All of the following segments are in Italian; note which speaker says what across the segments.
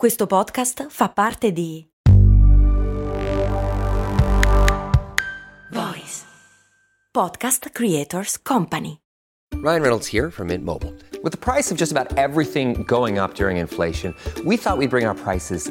Speaker 1: Questo podcast fa parte di Voice Podcast Creators Company.
Speaker 2: Ryan Reynolds here from Mint Mobile. With the price of just about everything going up during inflation, we thought we'd bring our prices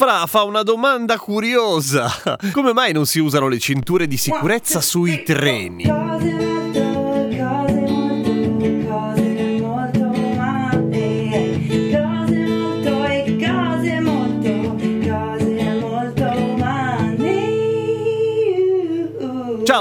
Speaker 3: Fra fa una domanda curiosa. Come mai non si usano le cinture di sicurezza sui treni?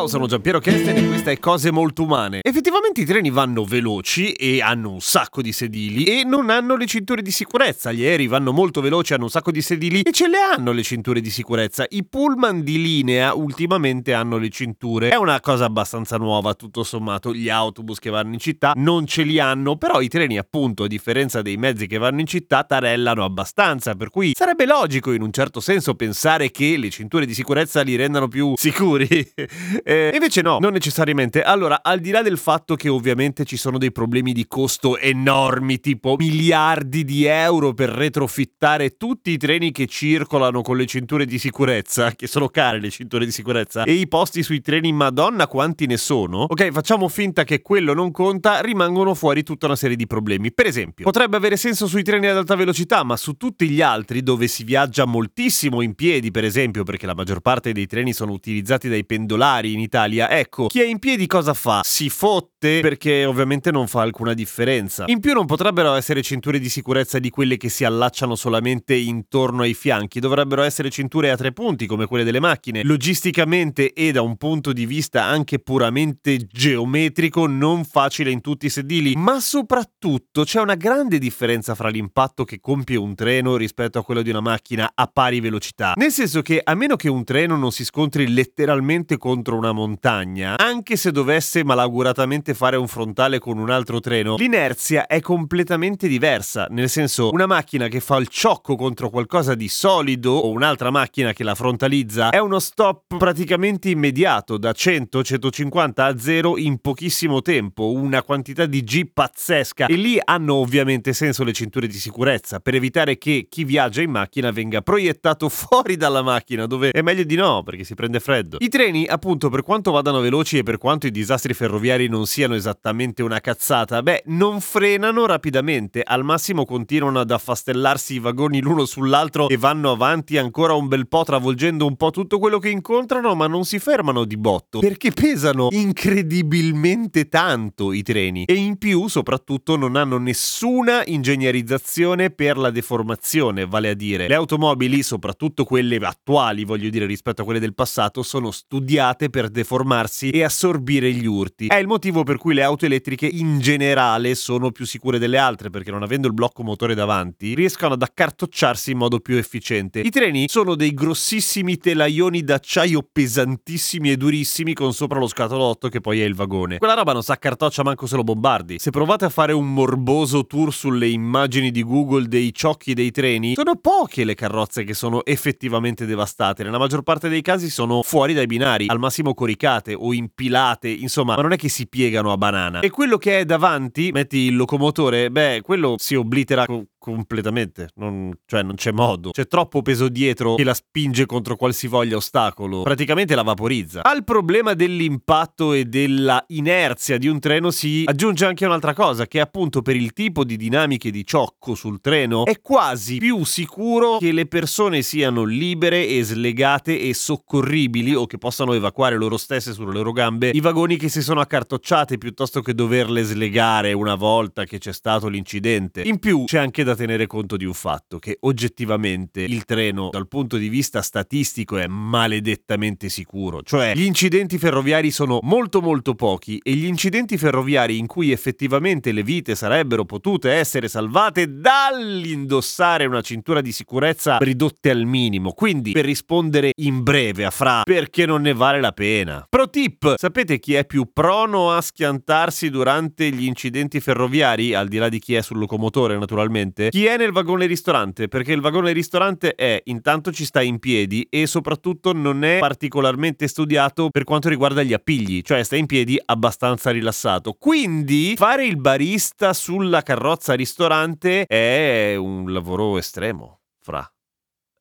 Speaker 3: Sono Giampiero Kesten e questa è Cose Molto Umane. Effettivamente i treni vanno veloci e hanno un sacco di sedili e non hanno le cinture di sicurezza. Gli aerei vanno molto veloci, hanno un sacco di sedili e ce le hanno le cinture di sicurezza. I pullman di linea ultimamente hanno le cinture. È una cosa abbastanza nuova, tutto sommato. Gli autobus che vanno in città non ce li hanno, però i treni appunto, a differenza dei mezzi che vanno in città, tarellano abbastanza, per cui sarebbe logico in un certo senso pensare che le cinture di sicurezza li rendano più sicuri. Eh, invece no, non necessariamente. Allora, al di là del fatto che ovviamente ci sono dei problemi di costo enormi, tipo miliardi di euro per retrofittare tutti i treni che circolano con le cinture di sicurezza, che sono care le cinture di sicurezza, e i posti sui treni, madonna quanti ne sono. Ok, facciamo finta che quello non conta, rimangono fuori tutta una serie di problemi. Per esempio, potrebbe avere senso sui treni ad alta velocità, ma su tutti gli altri dove si viaggia moltissimo in piedi, per esempio, perché la maggior parte dei treni sono utilizzati dai pendolari in Italia, ecco, chi è in piedi cosa fa? Si fotte perché ovviamente non fa alcuna differenza. In più non potrebbero essere cinture di sicurezza di quelle che si allacciano solamente intorno ai fianchi, dovrebbero essere cinture a tre punti come quelle delle macchine. Logisticamente e da un punto di vista anche puramente geometrico non facile in tutti i sedili, ma soprattutto c'è una grande differenza fra l'impatto che compie un treno rispetto a quello di una macchina a pari velocità. Nel senso che a meno che un treno non si scontri letteralmente contro una montagna, anche se dovesse malaguratamente fare un frontale con un altro treno, l'inerzia è completamente diversa. Nel senso, una macchina che fa il ciocco contro qualcosa di solido o un'altra macchina che la frontalizza è uno stop praticamente immediato, da 100-150 a 0 in pochissimo tempo, una quantità di G pazzesca. E lì hanno ovviamente senso le cinture di sicurezza per evitare che chi viaggia in macchina venga proiettato fuori dalla macchina, dove è meglio di no perché si prende freddo. I treni, appunto, per quanto vadano veloci e per quanto i disastri ferroviari non siano esattamente una cazzata, beh, non frenano rapidamente, al massimo continuano ad affastellarsi i vagoni l'uno sull'altro e vanno avanti ancora un bel po' travolgendo un po' tutto quello che incontrano, ma non si fermano di botto, perché pesano incredibilmente tanto i treni. E in più, soprattutto, non hanno nessuna ingegnerizzazione per la deformazione, vale a dire, le automobili, soprattutto quelle attuali, voglio dire, rispetto a quelle del passato, sono studiate per deformarsi e assorbire gli urti. È il motivo per cui le auto elettriche in generale sono più sicure delle altre, perché non avendo il blocco motore davanti, riescono ad accartocciarsi in modo più efficiente. I treni sono dei grossissimi telaioni d'acciaio pesantissimi e durissimi con sopra lo scatolotto che poi è il vagone. Quella roba non si accartoccia manco se lo bombardi. Se provate a fare un morboso tour sulle immagini di Google dei ciocchi dei treni, sono poche le carrozze che sono effettivamente devastate. Nella maggior parte dei casi sono fuori dai binari, al massimo coricate o impilate, insomma, ma non è che si piegano a banana. E quello che è davanti, metti il locomotore, beh, quello si oblitera co- completamente, non, cioè non c'è modo. C'è troppo peso dietro che la spinge contro qualsivoglia ostacolo, praticamente la vaporizza. Al problema dell'impatto e della inerzia di un treno si aggiunge anche un'altra cosa, che appunto per il tipo di dinamiche di ciocco sul treno è quasi più sicuro che le persone siano libere e slegate e soccorribili o che possano evacuare loro stesse sulle loro gambe i vagoni che si sono accartocciate piuttosto che doverle slegare una volta che c'è stato l'incidente. In più c'è anche da tenere conto di un fatto, che oggettivamente il treno dal punto di vista statistico è maledettamente sicuro, cioè gli incidenti ferroviari sono molto molto pochi e gli incidenti ferroviari in cui effettivamente le vite sarebbero potute essere salvate dall'indossare una cintura di sicurezza ridotte al minimo. Quindi per rispondere in breve a Fra perché non ne vale la pena. Pro tip, sapete chi è più prono a schiantarsi durante gli incidenti ferroviari, al di là di chi è sul locomotore naturalmente? Chi è nel vagone ristorante, perché il vagone ristorante è intanto ci sta in piedi e soprattutto non è particolarmente studiato per quanto riguarda gli appigli, cioè sta in piedi abbastanza rilassato. Quindi fare il barista sulla carrozza ristorante è un lavoro estremo, fra.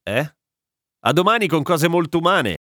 Speaker 3: Eh? A domani con cose molto umane.